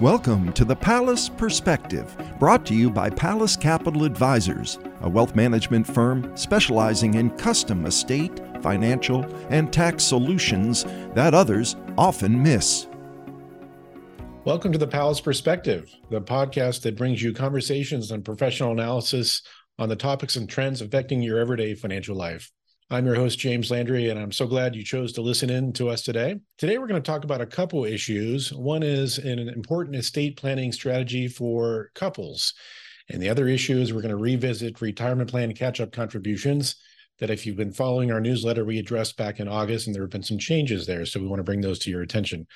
Welcome to the Pallas Perspective, brought to you by Pallas Capital Advisors, a wealth management firm specializing in custom estate, financial, and tax solutions that others often miss. Welcome to the Pallas Perspective, the podcast that brings you conversations and professional analysis on the topics and trends affecting your everyday financial life. I'm your host, James Landry, and I'm so glad you chose to listen in to us today. Today, we're going to talk about a couple issues. One is an important estate planning strategy for couples. And the other issue is we're going to revisit retirement plan catch up contributions that, if you've been following our newsletter, we addressed back in August, and there have been some changes there. So we want to bring those to your attention.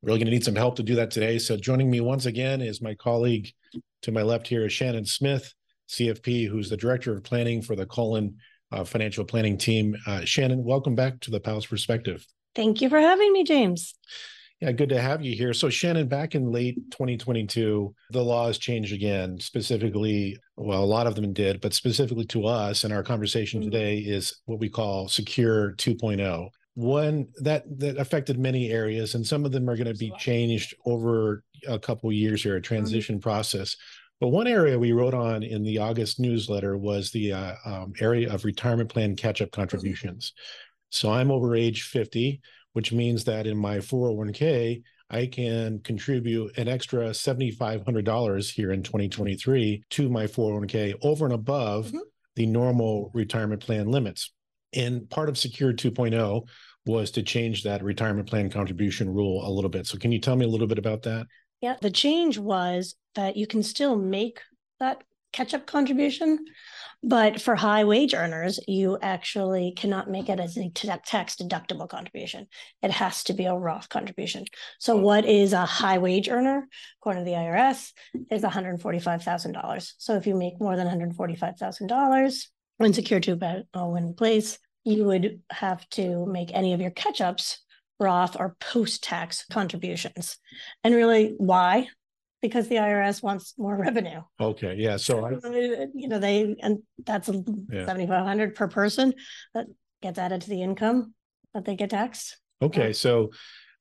Really going to need some help to do that today. So joining me once again is my colleague to my left here is Shannon Smith, CFP, who's the Director of Planning for the Cullen uh, financial planning team. Uh, Shannon, welcome back to the Pallas Perspective. Thank you for having me, James. Yeah, good to have you here. So, Shannon, back in late 2022, the laws changed again. Specifically, well, a lot of them did, but specifically to us, and our conversation mm-hmm. today is what we call Secure 2.0. One that that affected many areas, and some of them are going to be changed over a couple years here, a mm-hmm. transition mm-hmm. process. But one area we wrote on in the August newsletter was the uh, um, area of retirement plan catch up contributions. So I'm over age 50, which means that in my 401k, I can contribute an extra $7,500 here in 2023 to my 401k over and above mm-hmm. the normal retirement plan limits. And part of Secure 2.0 was to change that retirement plan contribution rule a little bit. So, can you tell me a little bit about that? Yeah, the change was that you can still make that catch up contribution, but for high wage earners, you actually cannot make it as a tax deductible contribution. It has to be a Roth contribution. So, what is a high wage earner, according to the IRS, is $145,000. So, if you make more than $145,000 when Secure 2.0 in place, you would have to make any of your catch ups Roth or post tax contributions. And really, why? Because the IRS wants more revenue. Okay. Yeah. So, I, you know, they, and that's yeah. 7,500 per person that gets added to the income that they get taxed. Okay. So,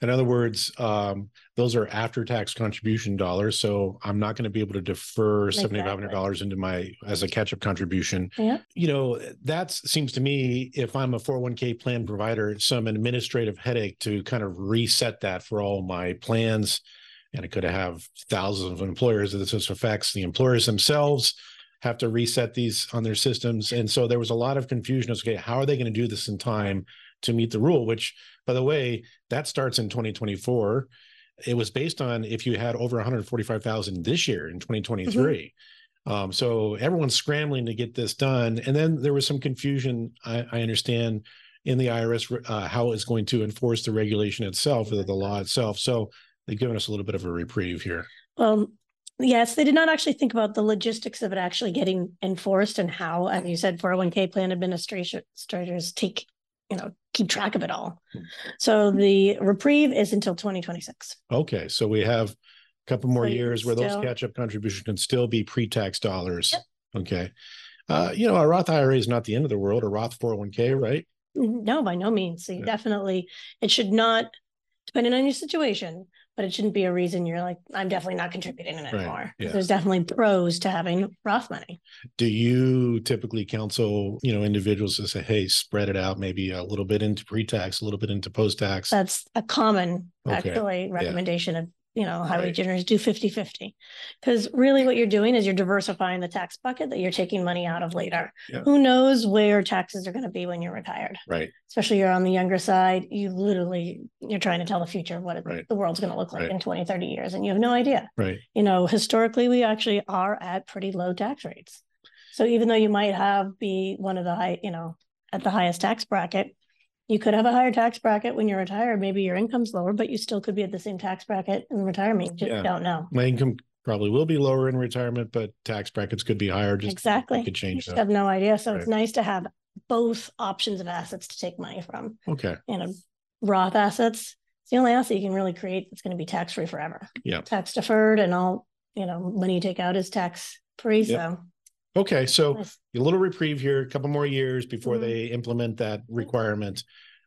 in other words, um, those are after tax contribution dollars. So I'm not going to be able to defer exactly. $7,500 into my as a catch up contribution. Yeah. You know, that seems to me, if I'm a 401k plan provider, some administrative headache to kind of reset that for all my plans. And it could have thousands of employers that this affects. The employers themselves have to reset these on their systems. And so there was a lot of confusion as okay, how are they going to do this in time to meet the rule, which by the way, that starts in 2024. It was based on if you had over 145,000 this year in 2023. Mm-hmm. Um, so everyone's scrambling to get this done. And then there was some confusion, I, I understand, in the IRS uh, how it's going to enforce the regulation itself or the law itself. So they've given us a little bit of a reprieve here. Well, yes, they did not actually think about the logistics of it actually getting enforced and how, as you said, 401k plan administrators take you know keep track of it all. Hmm. So the reprieve is until 2026. Okay, so we have a couple more so years where still, those catch-up contributions can still be pre-tax dollars. Yep. Okay. Uh, you know, a Roth IRA is not the end of the world, a Roth 401k, right? No, by no means. Yeah. definitely, it should not, depending on your situation, but it shouldn't be a reason you're like, I'm definitely not contributing it anymore. Right. Yeah. There's definitely pros to having Roth money. Do you typically counsel, you know, individuals to say, hey, spread it out maybe a little bit into pre-tax, a little bit into post-tax? That's a common okay. actually recommendation yeah. of you know, highway right. generators do 50 50. Because really, what you're doing is you're diversifying the tax bucket that you're taking money out of later. Yeah. Who knows where taxes are going to be when you're retired? Right. Especially you're on the younger side. You literally, you're trying to tell the future of what it, right. the world's going to look like right. in 20, 30 years, and you have no idea. Right. You know, historically, we actually are at pretty low tax rates. So even though you might have be one of the high, you know, at the highest tax bracket, you could have a higher tax bracket when you're retired. Maybe your income's lower, but you still could be at the same tax bracket in retirement. You just yeah. don't know. My income probably will be lower in retirement, but tax brackets could be higher. Just exactly. Could change. You have no idea. So right. it's nice to have both options of assets to take money from. Okay. And a Roth assets. It's the only asset you can really create that's going to be tax free forever. Yeah. Tax deferred and all, you know, money you take out is tax free. Yep. So Okay, so a little reprieve here, a couple more years before mm-hmm. they implement that requirement.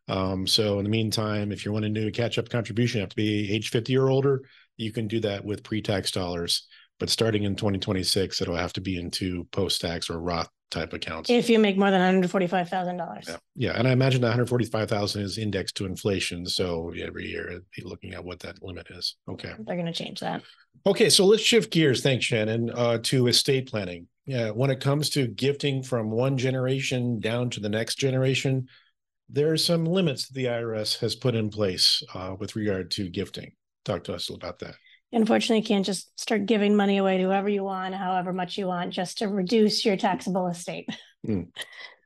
Um, so in the meantime, if you want to do a catch-up contribution, you have to be age 50 or older. you can do that with pre-tax dollars. But starting in 2026, it'll have to be into post-tax or Roth type accounts. If you make more than $145,000. Yeah, yeah, and I imagine the 145,000 is indexed to inflation, so every year be looking at what that limit is. Okay. They're going to change that. Okay, so let's shift gears. Thanks, Shannon. Uh, to estate planning. Yeah, when it comes to gifting from one generation down to the next generation, there are some limits that the IRS has put in place uh, with regard to gifting. Talk to us about that. Unfortunately, you can't just start giving money away to whoever you want, however much you want, just to reduce your taxable estate. Mm.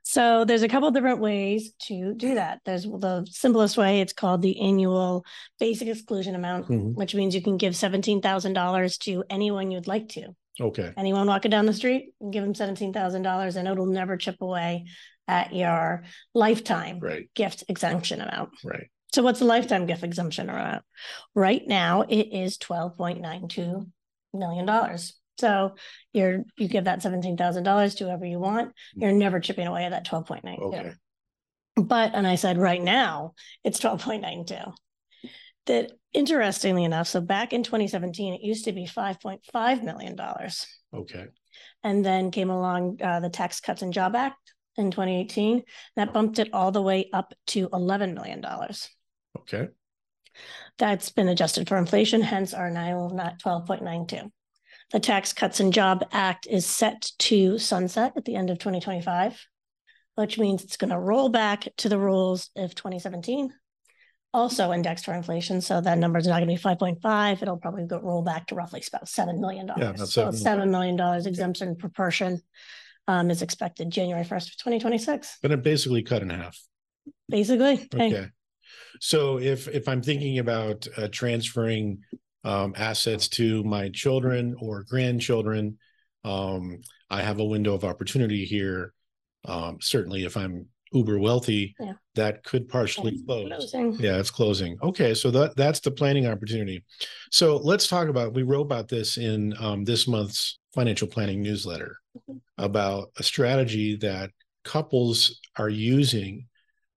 So there's a couple different ways to do that. There's the simplest way. It's called the annual basic exclusion amount, Mhm. which means you can give seventeen thousand dollars to anyone you'd like to. Okay. Anyone walking down the street, give them seventeen thousand dollars, and it'll never chip away at your lifetime Right. gift exemption amount. Right. So what's the lifetime gift exemption amount? Right now, it is twelve point nine two million dollars. So you're, you give that seventeen thousand dollars to whoever you want, hmm. you're never chipping away at that twelve point nine Okay. two. But, and I said, right now, it's twelve point nine two. That interestingly enough, so back in twenty seventeen, it used to be five point five million dollars. Okay. And then came along uh, the Tax Cuts and Job Act in twenty eighteen, that bumped it all the way up to eleven million dollars. Okay. That's been adjusted for inflation, hence our now not twelve point nine two. The Tax Cuts and Job Act is set to sunset at the end of twenty twenty five, which means it's going to roll back to the rules of twenty seventeen. Also indexed for inflation, so that number is not going to be five point five. It'll probably go roll back to roughly about seven million Yeah, dollars. that's So seven. seven million dollars exemption proportion um, is expected January first of twenty twenty six. But it basically cut in half. Basically, hey, Okay. So if if I'm thinking about uh, transferring um, assets to my children or grandchildren, um, I have a window of opportunity here. Um, certainly, if I'm uber wealthy, Yeah. that could partially close. closing. Yeah, it's closing. Okay, so that that's the planning opportunity. So let's talk about. We wrote about this in um, this month's financial planning newsletter Mhm. about a strategy that couples are using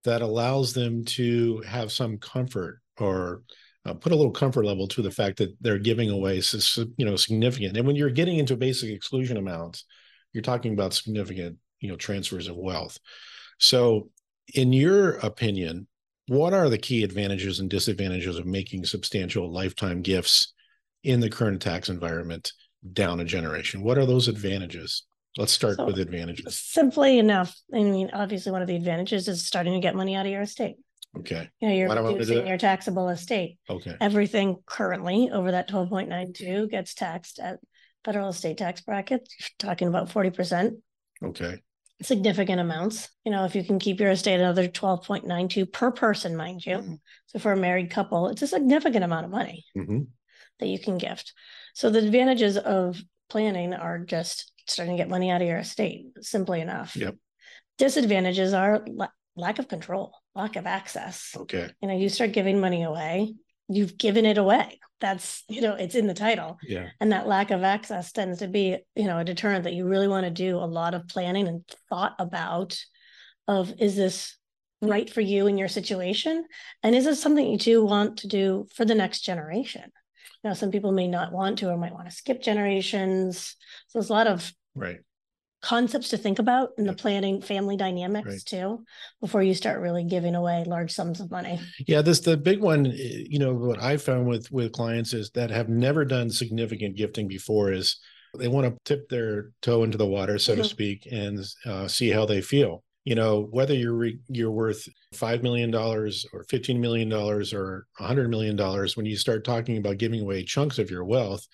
that allows them to have some comfort or uh, put a little comfort level to the fact that they're giving away, you know, significant. And when you're getting into basic exclusion amounts, you're talking about significant, you know, transfers of wealth. So, in your opinion, what are the key advantages and disadvantages of making substantial lifetime gifts in the current tax environment down a generation? What are those advantages? Let's start So- with advantages. Simply enough, I mean, obviously, one of the advantages is starting to get money out of your estate. Okay. You know, you're Why do I wanna do reducing your taxable estate. Okay. Everything currently over that twelve point nine two gets taxed at federal estate tax brackets, You're talking about forty percent, Okay. Significant amounts. You know, if you can keep your estate another twelve point nine two per person, mind you. Mhm. So for a married couple, it's a significant amount of money Mhm. that you can gift. So the advantages of planning are just starting to get money out of your estate, simply enough. Yep. Disadvantages are la- lack of control, lack of access. Okay. You know, you start giving money away, you've given it away. That's, you know, it's in the title. Yeah. And that lack of access tends to be, you know, a deterrent that you really want to do a lot of planning and thought about of is this right for you in your situation? And is this something you do want to do for the next generation? Now, some people may not want to or might want to skip generations. So there's a lot of Right. Concepts to think about in the planning family dynamics Right. too before you start really giving away large sums of money. Yeah, this the big one. eh, You know what I found with with clients is that have never done significant gifting before is they want to tip their toe into the water, so to Mhm. speak, and uh, see how they feel. You know, whether you're re- you're worth five million dollars or fifteen million dollars or a hundred million dollars, when you start talking about giving away chunks of your wealth,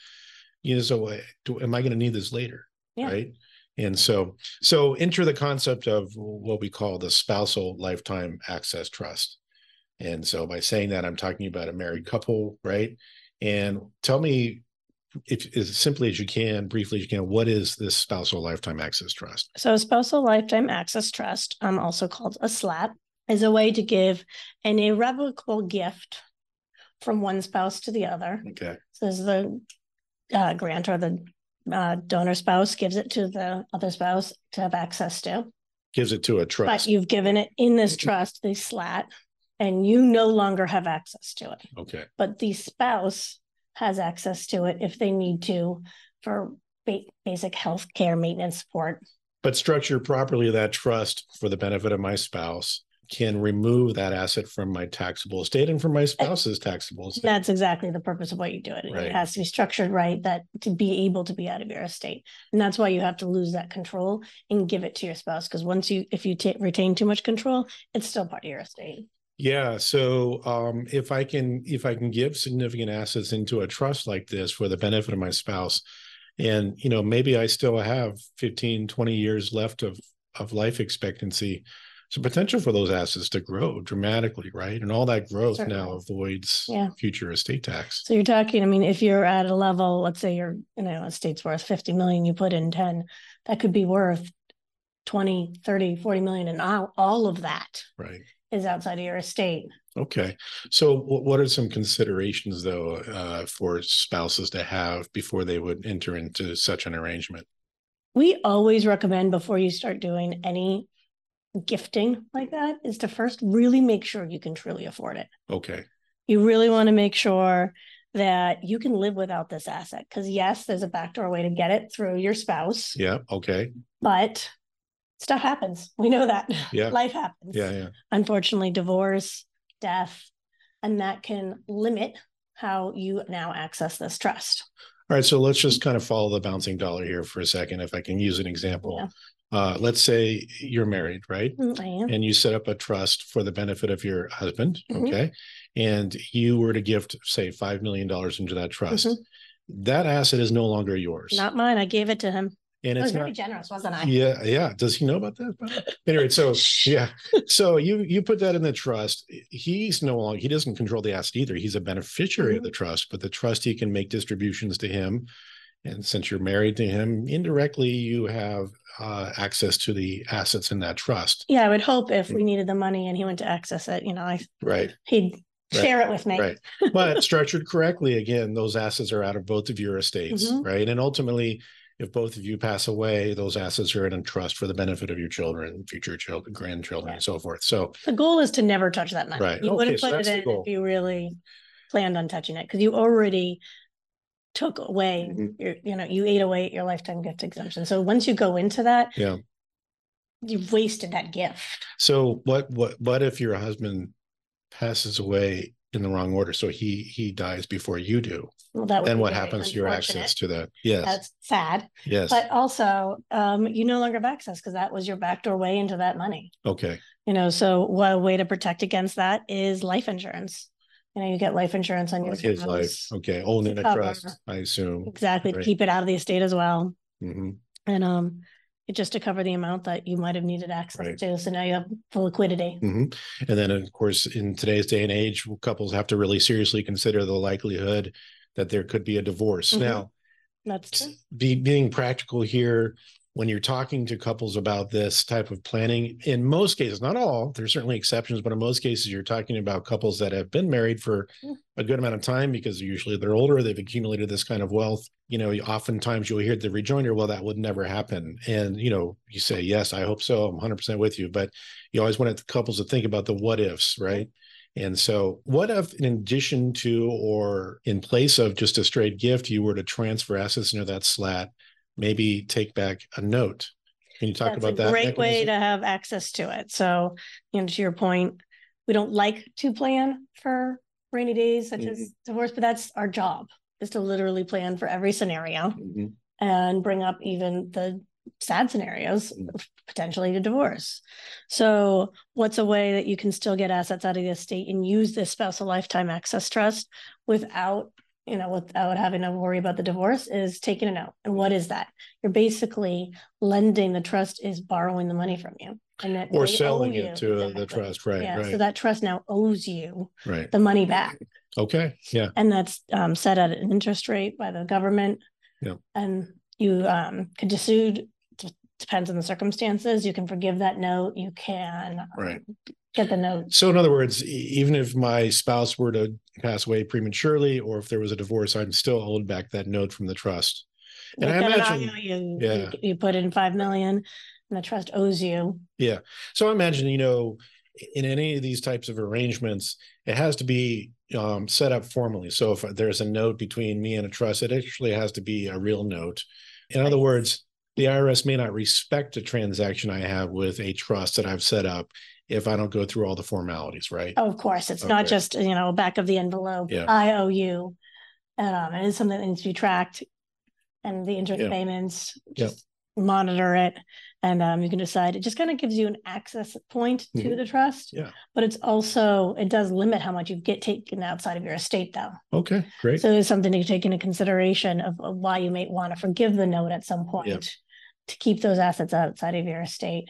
you know, so eh, do, am I going to need this later? Yeah. Right. And so, so enter the concept of what we call the spousal lifetime access trust. And so by saying that, I'm talking about a married couple, right? And tell me, if as simply as you can, briefly as you can, what is this spousal lifetime access trust? So, a spousal lifetime access trust, um, also called a SLAT, is a way to give an irrevocable gift from one spouse to the other. Okay. So, is the uh, grantor the uh, donor spouse gives it to the other spouse to have access to, Gives it to a trust. but you've given it in this trust, the SLAT, and you no longer have access to it. Okay. But the spouse has access to it if they need to for ba- basic health care maintenance support. But structure properly, that trust for the benefit of my spouse can remove that asset from my taxable estate and from my spouse's taxable estate. That's exactly the purpose of what you do it. Right. It has to be structured right that to be able to be out of your estate. And that's why you have to lose that control and give it to your spouse. Because once you, if you ta- retain too much control, it's still part of your estate. Yeah, so um, if I can if I can give significant assets into a trust like this for the benefit of my spouse, and you know maybe I still have 15, 20 years left of of life expectancy, so potential for those assets to grow dramatically, right? And all that growth now avoids Yeah. future estate tax. So you're talking, I mean, if you're at a level, let's say you're, you know, estate's worth 50 million, you put in 10, that could be worth 20, 30, 40 million. And all, all of that Right. is outside of your estate. Okay. So wh- what are some considerations though uh, for spouses to have before they would enter into such an arrangement? We always recommend before you start doing any gifting like that is to first really make sure you can truly afford it. Okay. You really want to make sure that you can live without this asset. Because yes, there's a backdoor way to get it through your spouse, Yeah. Okay. but stuff happens. We know that. Yeah. Life happens. Yeah. Yeah. Unfortunately, divorce, death, and that can limit how you now access this trust. All right, so let's just kind of follow the bouncing dollar here for a second, if I can use an example. Yeah. Uh, let's say you're married, right? Mm, I am. And you set up a trust for the benefit of your husband, Mhm. okay? And you were to gift, say, $5 million into that trust. Mhm. That asset is no longer yours. Not mine. I gave it to him. and I was it's very generous, wasn't I? Yeah, yeah. Does he know about that? Anyway, so yeah. So you you put that in the trust. He's no longer he doesn't control the asset either. He's a beneficiary of Mhm. the trust, but the trustee can make distributions to him. And since you're married to him, indirectly you have uh, access to the assets in that trust. Yeah, I would hope if Mm. we needed the money and he went to access it, you know, I Right. he'd Right. share it with me. Right. But structured correctly, again, those assets are out of both of your estates, Mhm. right? And ultimately, if both of you pass away, those assets are in a trust for the benefit of your children, future children, grandchildren, Yeah. and so forth. So The goal is to never touch that money. Right. You Okay, wouldn't so put it in if you really planned on touching it because you already took away Mhm. your, you know, you ate away at your lifetime gift exemption. So once you go into that, Yeah. you've wasted that gift. So what what what if your husband passes away in the wrong order? So he he dies before you do. Well, that would Then what happens to your access to that? Yes. That's sad, yes. but also um, you no longer have access because that was your backdoor way into that money. okay. You know, so one way to protect against that is life insurance. You know, you get life insurance on your Like his life. Okay. Owned in a cover. trust, I assume. Exactly, Right. keep it out of the estate as well. hmm And um, it just to cover the amount that you might have needed access Right. to. So now you have full liquidity. hmm And then, of course, in today's day and age, couples have to really seriously consider the likelihood that there could be a divorce. Mhm. Now, That's be, being practical here, when you're talking to couples about this type of planning, in most cases, not all, there's certainly exceptions, but in most cases, you're talking about couples that have been married for Mm. a good amount of time because usually they're older, they've accumulated this kind of wealth. You know, oftentimes you'll hear the rejoinder, well, that would never happen. And, you know, you say, yes, I hope so. I'm 100% with you. But you always want the couples to think about the what ifs, right? And so, what if, in addition to or in place of just a straight gift, you were to transfer assets into that slat, maybe take back a note? Can you talk about that? That's about a that? great way to have access to it. So, you know, to your point, we don't like to plan for rainy days such as Mm-hmm. divorce, but that's our job is to literally plan for every scenario Mhm. and bring up even the sad scenarios Mm. of potentially to divorce. So, what's a way that you can still get assets out of the estate and use this spousal lifetime access trust without, you know, without having to worry about the divorce is taking a note. And what is that? You're basically lending the trust is borrowing the money from you. And that Or selling it to uh, the trust, right? Yeah. So that trust now owes you right. the money back. Okay, yeah, And that's um, set at an interest rate by the government. Yeah. And you um, could just sue, depends on the circumstances. You can forgive that note. You can um, Right. Get the note. So, in other words, even if my spouse were to pass away prematurely, or if there was a divorce, I'm still owed back that note from the trust. And I Like an imagine- you, yeah. you put in five million and the trust owes you. Yeah. So I imagine, you know, in any of these types of arrangements, it has to be um, set up formally. So if there's a note between me and a trust, it actually has to be a real note. In other words, the IRS may not respect a transaction I have with a trust that I've set up if I don't go through all the formalities, right? Of course, it's not just, you know, back of the envelope, Yeah. I owe you. And um, it is something that needs to be tracked. And the interest Yeah. payments, Yeah. just monitor it. And um, you can decide, it just kind of gives you an access point to Mhm. the trust. Yeah. But it's also, it does limit how much you get taken outside of your estate though. Okay, great. So it's something to take into consideration of of why you may want to forgive the note at some point. To keep those assets outside of your estate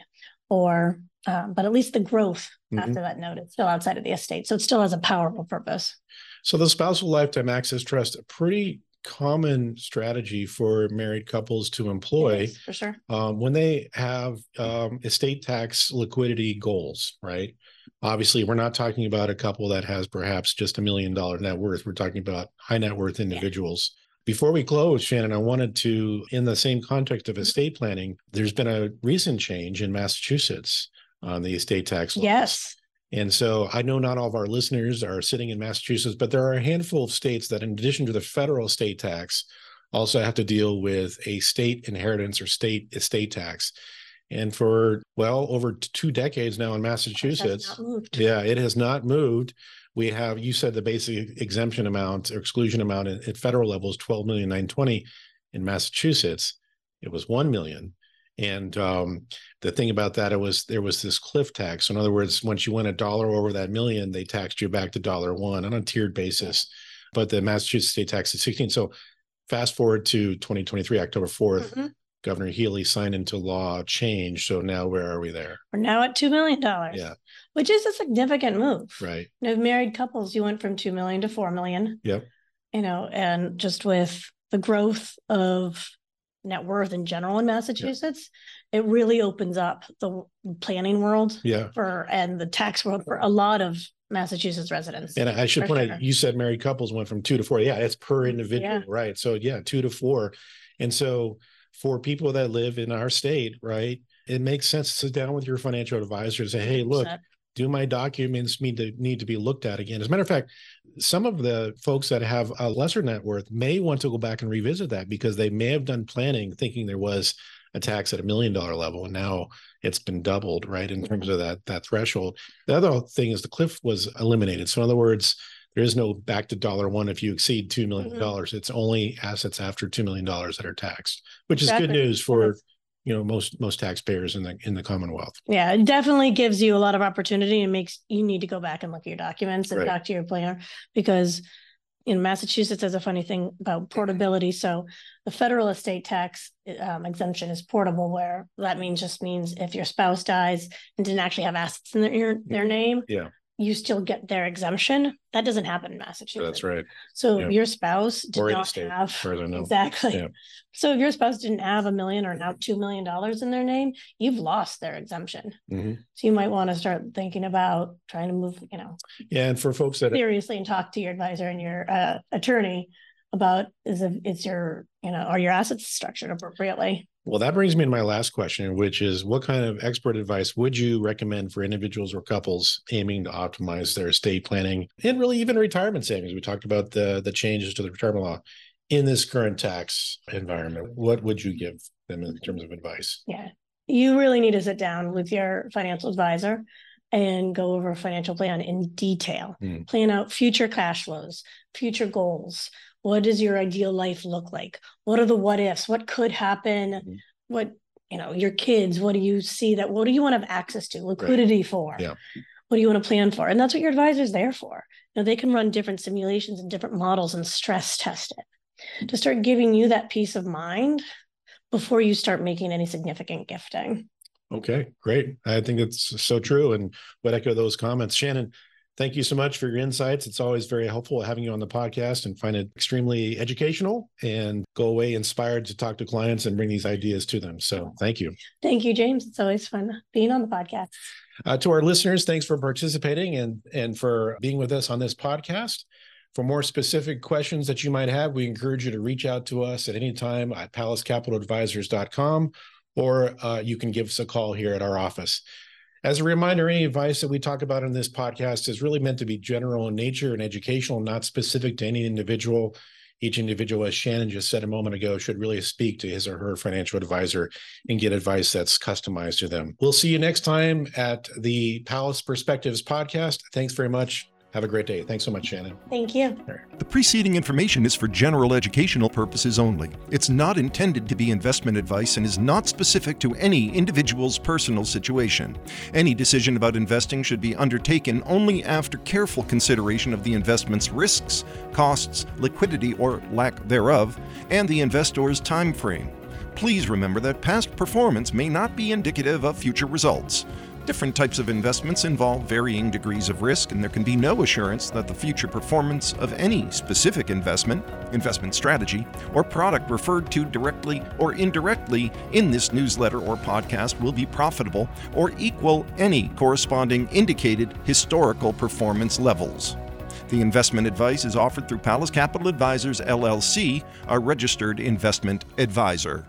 or, um, but at least the growth Mhm. after that note is still outside of the estate. So it still has a powerful purpose. So the spousal lifetime access trust, a pretty common strategy for married couples to employ Yes, For sure. um, when they have um, estate tax liquidity goals, right? Obviously, we're not talking about a couple that has perhaps just a million dollar net worth. We're talking about high net worth individuals. Before we close, Shannon, I wanted to, in the same context of estate planning, there's been a recent change in Massachusetts on the estate tax laws. Yes. And so I know not all of our listeners are sitting in Massachusetts, but there are a handful of states that, in addition to the federal estate tax, also have to deal with a state inheritance or state estate tax. And for, well, over two decades now in Massachusetts, yeah, it has not moved. We have, you said the basic exemption amount or exclusion amount at, at federal level is 12 million 920. In Massachusetts, it was 1 million. And um, the thing about that, it was there was this cliff tax. So in other words, once you went a dollar over that million, they taxed you back to dollar one on a tiered basis. But the Massachusetts state tax is 16. So fast forward to 2023, October 4th, Mhm. Governor Healey signed into law change. So now where are we there? We're now at $2 million. Yeah. Which is a significant move. Right. You know, married couples, you went from 2 million to 4 million. Yep. You know, and just with the growth of net worth in general in Massachusetts, it really opens up the planning world Yeah. for and the tax world for a lot of Massachusetts residents. And I should point sure. out, you said married couples went from two to four. Yeah, it's per mm, individual, Yeah. right? So yeah, two to four. And so for people that live in our state, right, it makes sense to sit down with your financial advisor and say, hey, look, do my documents need to need to be looked at again? As a matter of fact, some of the folks that have a lesser net worth may want to go back and revisit that because they may have done planning thinking there was a tax at a million dollar level and now it's been doubled, right? In terms of that that threshold. The other thing is the cliff was eliminated. So in other words, there is no back to dollar one if you exceed two million dollars. It's only assets after two million dollars that are taxed, which is good news for you know most most taxpayers in the in the Commonwealth. Yeah, it definitely gives you a lot of opportunity and makes you need to go back and look at your documents and Right. talk to your planner because in Massachusetts, there's a funny thing about portability. So the federal estate tax um, exemption is portable, where that means just means if your spouse dies and didn't actually have assets in their their name, Yeah. You still get their exemption. That doesn't happen in Massachusetts. That's right. So Yeah. if your spouse did Or not state, have as far as I know. exactly. Yeah. So if your spouse didn't have a million or now two million dollars in their name, you've lost their exemption. Mhm. So you might want to start thinking about trying to move, you know, Yeah, and for folks that seriously and talk to your advisor and your uh, attorney about is if it, is your, you know, are your assets structured appropriately? Well, that brings me to my last question, which is what kind of expert advice would you recommend for individuals or couples aiming to optimize their estate planning and really even retirement savings? We talked about the the changes to the retirement law in this current tax environment. What would you give them in terms of advice? Yeah. You really need to sit down with your financial advisor and go over a financial plan in detail. Hmm. Plan out future cash flows, future goals. What does your ideal life look like? What are the what ifs? What could happen? Mhm. What, you know, your kids, what do you see that what do you want to have access to? Liquidity for? Yeah. What do you want to plan for? And that's what your advisor's there for. You know, they can run different simulations and different models and stress test it to start giving you that peace of mind before you start making any significant gifting. Okay, great. I think it's so true and would echo those comments. Shannon, thank you so much for your insights. It's always very helpful having you on the podcast and find it extremely educational and go away inspired to talk to clients and bring these ideas to them. So thank you. Thank you, James. It's always fun being on the podcast. Uh, to our listeners, thanks for participating and, and for being with us on this podcast. For more specific questions that you might have, we encourage you to reach out to us at any time at pallascapitaladvisors.com or uh, you can give us a call here at our office. As a reminder, any advice that we talk about in this podcast is really meant to be general in nature and educational, not specific to any individual. Each individual, as Shannon just said a moment ago, should really speak to his or her financial advisor and get advice that's customized to them. We'll see you next time at the Pallas Perspectives podcast. Thanks very much. Have a great day. Thanks so much, Shannon. Thank you. The preceding information is for general educational purposes only. It's not intended to be investment advice and is not specific to any individual's personal situation. Any decision about investing should be undertaken only after careful consideration of the investment's risks, costs, liquidity or lack thereof, and the investor's time frame. Please remember that past performance may not be indicative of future results. Different types of investments involve varying degrees of risk, and there can be no assurance that the future performance of any specific investment, investment strategy, or product referred to directly or indirectly in this newsletter or podcast will be profitable or equal any corresponding indicated historical performance levels. The investment advice is offered through Pallas Capital Advisors LLC, a registered investment advisor.